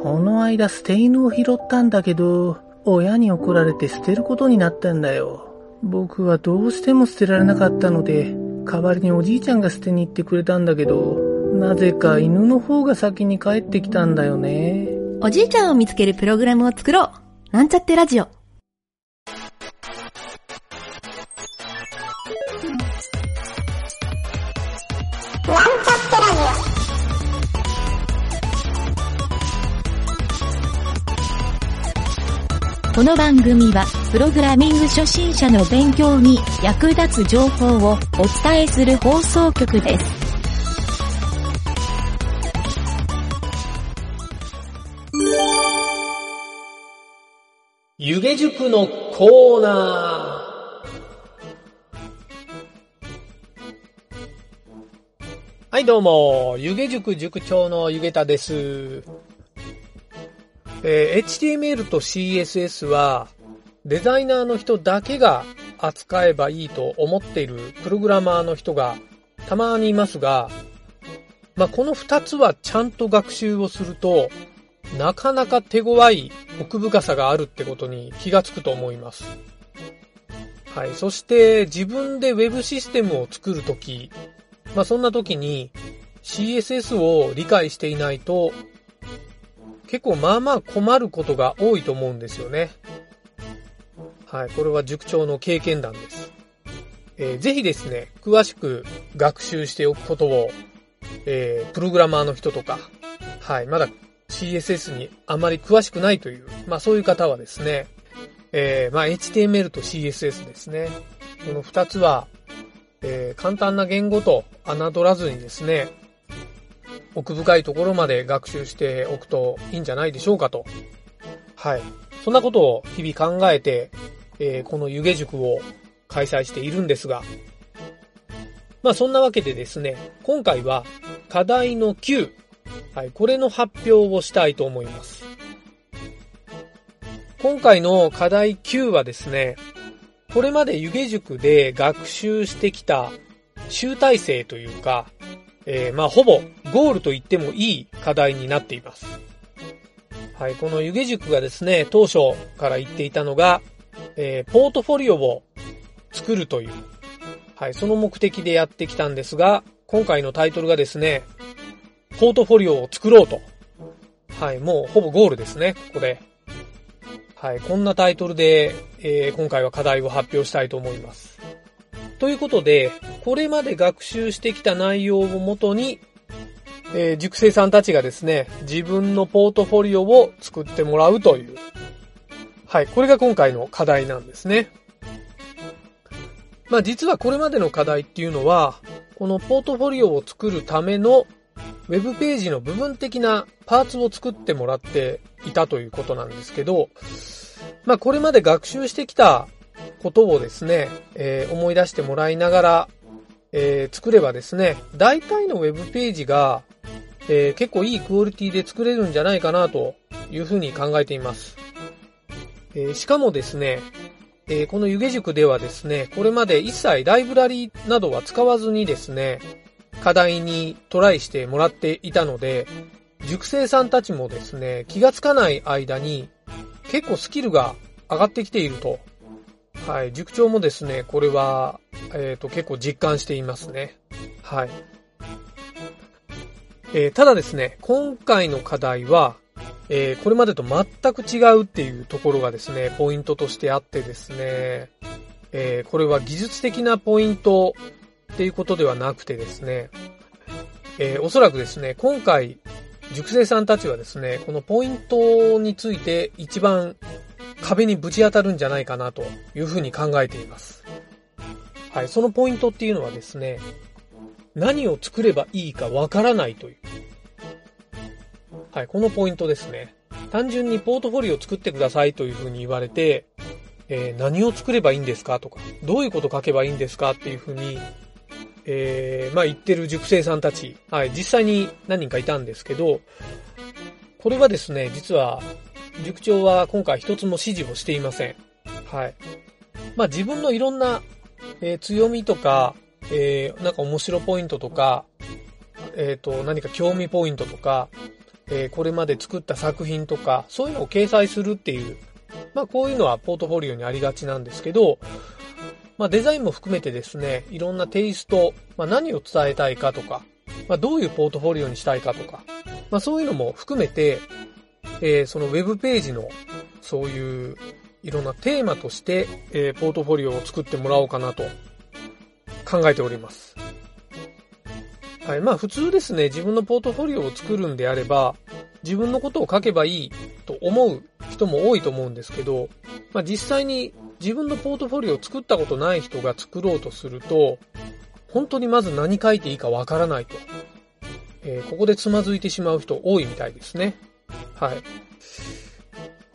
この間捨て犬を拾ったんだけど、親に怒られて捨てることになったんだよ。僕はどうしても捨てられなかったので、代わりにおじいちゃんが捨てに行ってくれたんだけど、なぜか犬の方が先に帰ってきたんだよね。おじいちゃんを見つけるプログラムを作ろう。なんちゃってラジオ。この番組は、プログラミング初心者の勉強に役立つ情報をお伝えする放送局です。湯気塾のコーナー。はい、どうも、湯気塾塾長の湯気田です。えー HTML と CSS は、デザイナーの人だけが扱えばいいと思っているプログラマーの人がたまにいますが、まあ、この二つはちゃんと学習をすると、なかなか手強い奥深さがあるってことに気がつくと思います。はい。そして自分で Web システムを作るとき、まあ、そんなときに CSS を理解していないと結構まあまあ困ることが多いと思うんですよね。はい。これは塾長の経験談です。えーぜひですね、詳しく学習しておくことを、えープログラマーの人とか、はい。まだ CSS にあまり詳しくないという、まあそういう方はですね、えーまあ HTML と CSS ですね。この二つは、えー簡単な言語と侮らずにですね、奥深いところまで学習しておくといいんじゃないでしょうかと。はい。そんなことを日々考えて、えーこの湯気塾を開催しているんですが、まあそんなわけでですね、今回は課題の9、はい、これの発表をしたいと思います。今回の課題9はですね、これまで湯気塾で学習してきた集大成というか、えーまあほぼゴールと言ってもいい課題になっています。はい、この湯気塾がですね、当初から言っていたのが、えーポートフォリオを作るという、はい、その目的でやってきたんですが、今回のタイトルがですね、ポートフォリオを作ろうと。はい、もうほぼゴールですね、ここで。はい、こんなタイトルで、えー今回は課題を発表したいと思います。ということで、これまで学習してきた内容をもとに、えー塾生さんたちがですね、自分のポートフォリオを作ってもらうという。はい、これが今回の課題なんですね。まあ実はこれまでの課題っていうのは、このポートフォリオを作るためのウェブページの部分的なパーツを作ってもらっていたということなんですけど、まあこれまで学習してきたことをですね、えー思い出してもらいながら、えー作ればですね、大体のウェブページが、えー結構いいクオリティで作れるんじゃないかなというふうに考えています。えーしかもですね、えーこの湯気塾ではですね、これまで一切ライブラリーなどは使わずにですね、課題にトライしてもらっていたので、塾生さんたちもですね、気がつかない間に結構スキルが上がってきていると。はい、塾長もですね、これは、えっ、と、結構実感していますね。はい。えーただですね、今回の課題は、えーこれまでと全く違うっていうところがですね、ポイントとしてあってですね、えーこれは技術的なポイントっていうことではなくてですね、えーおそらくですね、今回、塾生さんたちはですね、このポイントについて一番壁にぶち当たるんじゃないかなというふうに考えています。はい、そのポイントっていうのはですね、何を作ればいいかわからないという。はい、このポイントですね。単純にポートフォリオを作ってくださいというふうに言われて、えー何を作ればいいんですかとか、どういうこと書けばいいんですかっていうふうに、えーまあ言ってる塾生さんたち、はい、実際に何人かいたんですけど、これはですね、実は、塾長は今回一つも指示をしていません。はい。まあ自分のいろんな、えー強みとか、えーなんか面白ポイントとか、えっ、と、何か興味ポイントとか、えー、これまで作った作品とか、そういうのを掲載するっていう、まあこういうのはポートフォリオにありがちなんですけど、まあデザインも含めてですね、いろんなテイスト、まあ何を伝えたいかとか、まあどういうポートフォリオにしたいかとか、まあそういうのも含めて、えー、そのウェブページのそういういろんなテーマとして、えー、ポートフォリオを作ってもらおうかなと考えております。はい。まあ普通ですね、自分のポートフォリオを作るんであれば、自分のことを書けばいいと思う人も多いと思うんですけど、まあ実際に自分のポートフォリオを作ったことない人が作ろうとすると、本当にまず何書いていいかわからないと。えー、ここでつまずいてしまう人多いみたいですね。はい。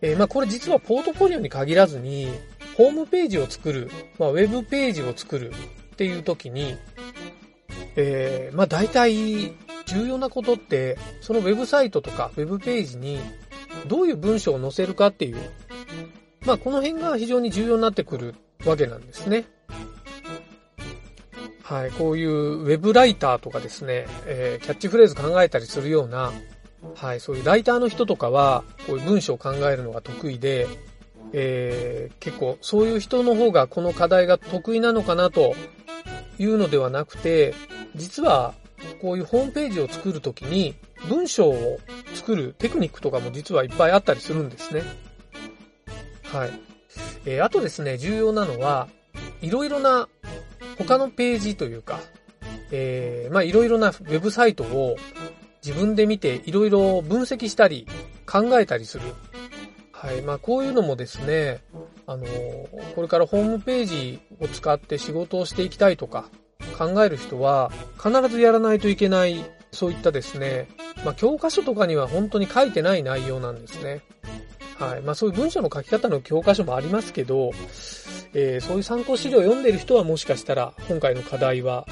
えー、まあこれ実はポートフォリオに限らずに、ホームページを作る、まあウェブページを作るっていう時に、えー、まあ大体重要なことって、そのウェブサイトとかウェブページにどういう文章を載せるかっていう、まあこの辺が非常に重要になってくるわけなんですね。はい、こういうウェブライターとかですね、えー、キャッチフレーズ考えたりするような、はい、そういうライターの人とかは、こういう文章を考えるのが得意で、えー、結構そういう人の方がこの課題が得意なのかなというのではなくて、実は、こういうホームページを作るときに、文章を作るテクニックとかも実はいっぱいあったりするんですね。はい。えー、あとですね、重要なのは、いろいろな他のページというか、えー、まあいろいろなウェブサイトを自分で見ていろいろ分析したり考えたりする。はい。まあこういうのもですね、あのー、これからホームページを使って仕事をしていきたいとか、考える人は必ずやらないといけない、そういったですね、まあ、教科書とかには本当に書いてない内容なんですね。はい。まあ、そういう文章の書き方の教科書もありますけど、えー、そういう参考資料を読んでる人はもしかしたら今回の課題は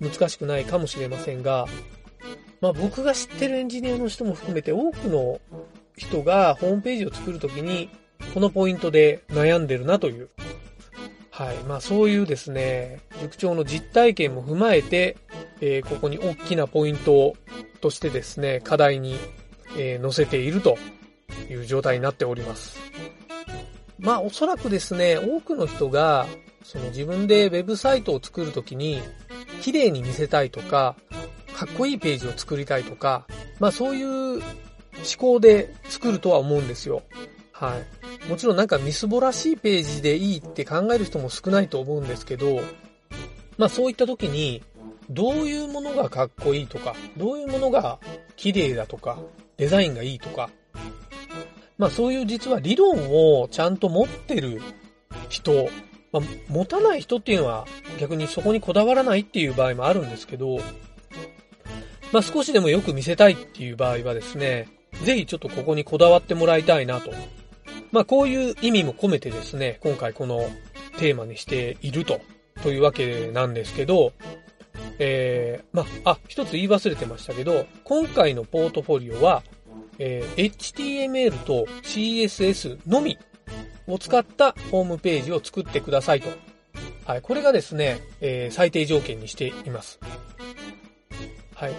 難しくないかもしれませんが、まあ、僕が知ってるエンジニアの人も含めて多くの人がホームページを作るときにこのポイントで悩んでるなというはい。まあそういうですね、塾長の実体験も踏まえて、えー、ここに大きなポイントとしてですね、課題に、えー、載せているという状態になっております。まあおそらくですね、多くの人が、その自分でウェブサイトを作るときに、綺麗に見せたいとか、かっこいいページを作りたいとか、まあそういう思考で作るとは思うんですよ。はい。もちろんなんかみすぼらしいページでいいって考える人も少ないと思うんですけど、まあそういった時に、どういうものがかっこいいとか、どういうものが綺麗だとか、デザインがいいとか、まあそういう実は理論をちゃんと持ってる人、まあ、持たない人っていうのは逆にそこにこだわらないっていう場合もあるんですけど、まあ少しでもよく見せたいっていう場合はですね、ぜひちょっとここにこだわってもらいたいなとまあこういう意味も込めてですね、今回このテーマにしていると、というわけなんですけど、えー、まあ、あ、一つ言い忘れてましたけど、今回のポートフォリオは、えー、HTML と CSS のみを使ったホームページを作ってくださいと。はい、これがですね、えー、最低条件にしています。はい。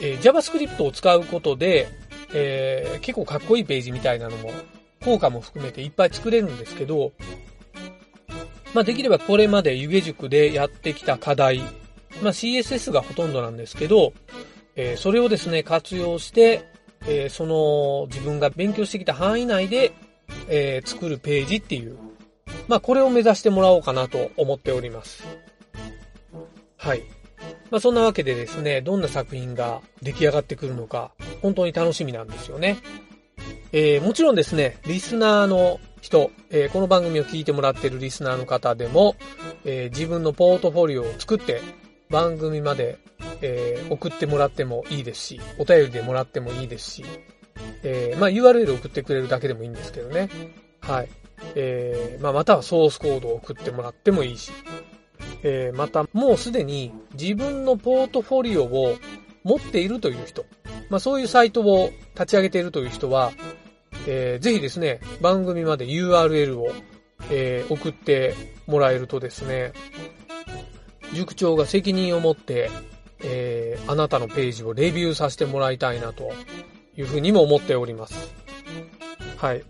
えー、JavaScript を使うことで、えー、結構かっこいいページみたいなのも効果も含めていっぱい作れるんですけど、まあできればこれまで湯気塾でやってきた課題、まあ CSS がほとんどなんですけど、えー、それをですね、活用して、えー、その自分が勉強してきた範囲内で、えー、作るページっていう、まあこれを目指してもらおうかなと思っております。はい。まあそんなわけでですね、どんな作品が出来上がってくるのか、本当に楽しみなんですよね。えー、もちろんですね、リスナーの人、えー、この番組を聞いてもらっているリスナーの方でも、えー、自分のポートフォリオを作って番組まで、え送ってもらってもいいですし、お便りでもらってもいいですし、えまあ URL 送ってくれるだけでもいいんですけどね。はい。えまあまたはソースコードを送ってもらってもいいし、えまたもうすでに自分のポートフォリオを持っているという人、まあそういうサイトを立ち上げているという人は、えー、ぜひですね、番組まで URL を、えー、送ってもらえるとですね、塾長が責任を持って、えー、あなたのページをレビューさせてもらいたいなというふうにも思っております。はい。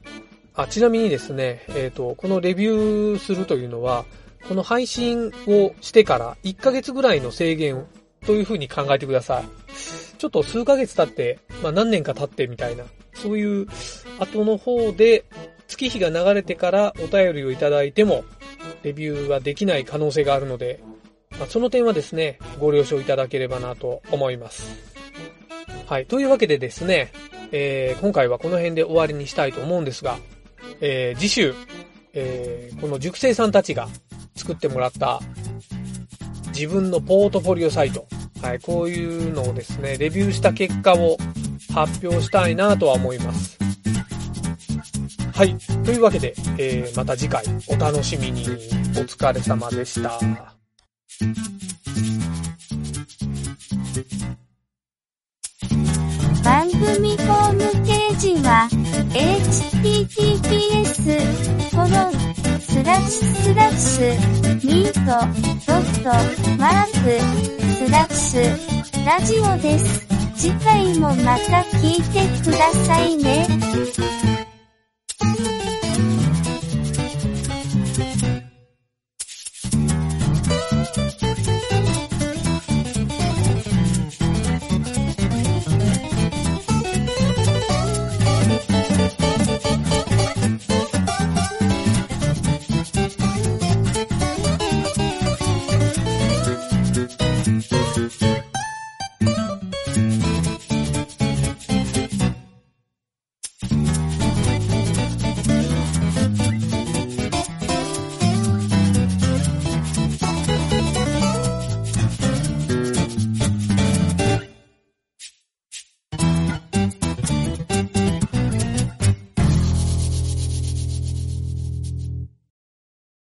あ、ちなみにですね、えっ、ー、と、このレビューするというのは、この配信をしてから1ヶ月ぐらいの制限というふうに考えてください。ちょっと数ヶ月経って、まあ何年か経ってみたいな、そういう後の方で月日が流れてからお便りをいただいても、レビューはできない可能性があるので、まあ、その点はですね、ご了承いただければなと思います。はい。というわけでですね、えー、今回はこの辺で終わりにしたいと思うんですが、えー、次週、えー、この熟成さんたちが作ってもらった自分のポートフォリオサイト、はい、こういうのをですね、レビューした結果を発表したいなとは思います。はい。というわけで、えー、また次回お楽しみに。お疲れ様でした。番組ホームページは https コロンスラッシュスラッシュミートドットマークスラッシュラジオです。次回もまた聞いてくださいね。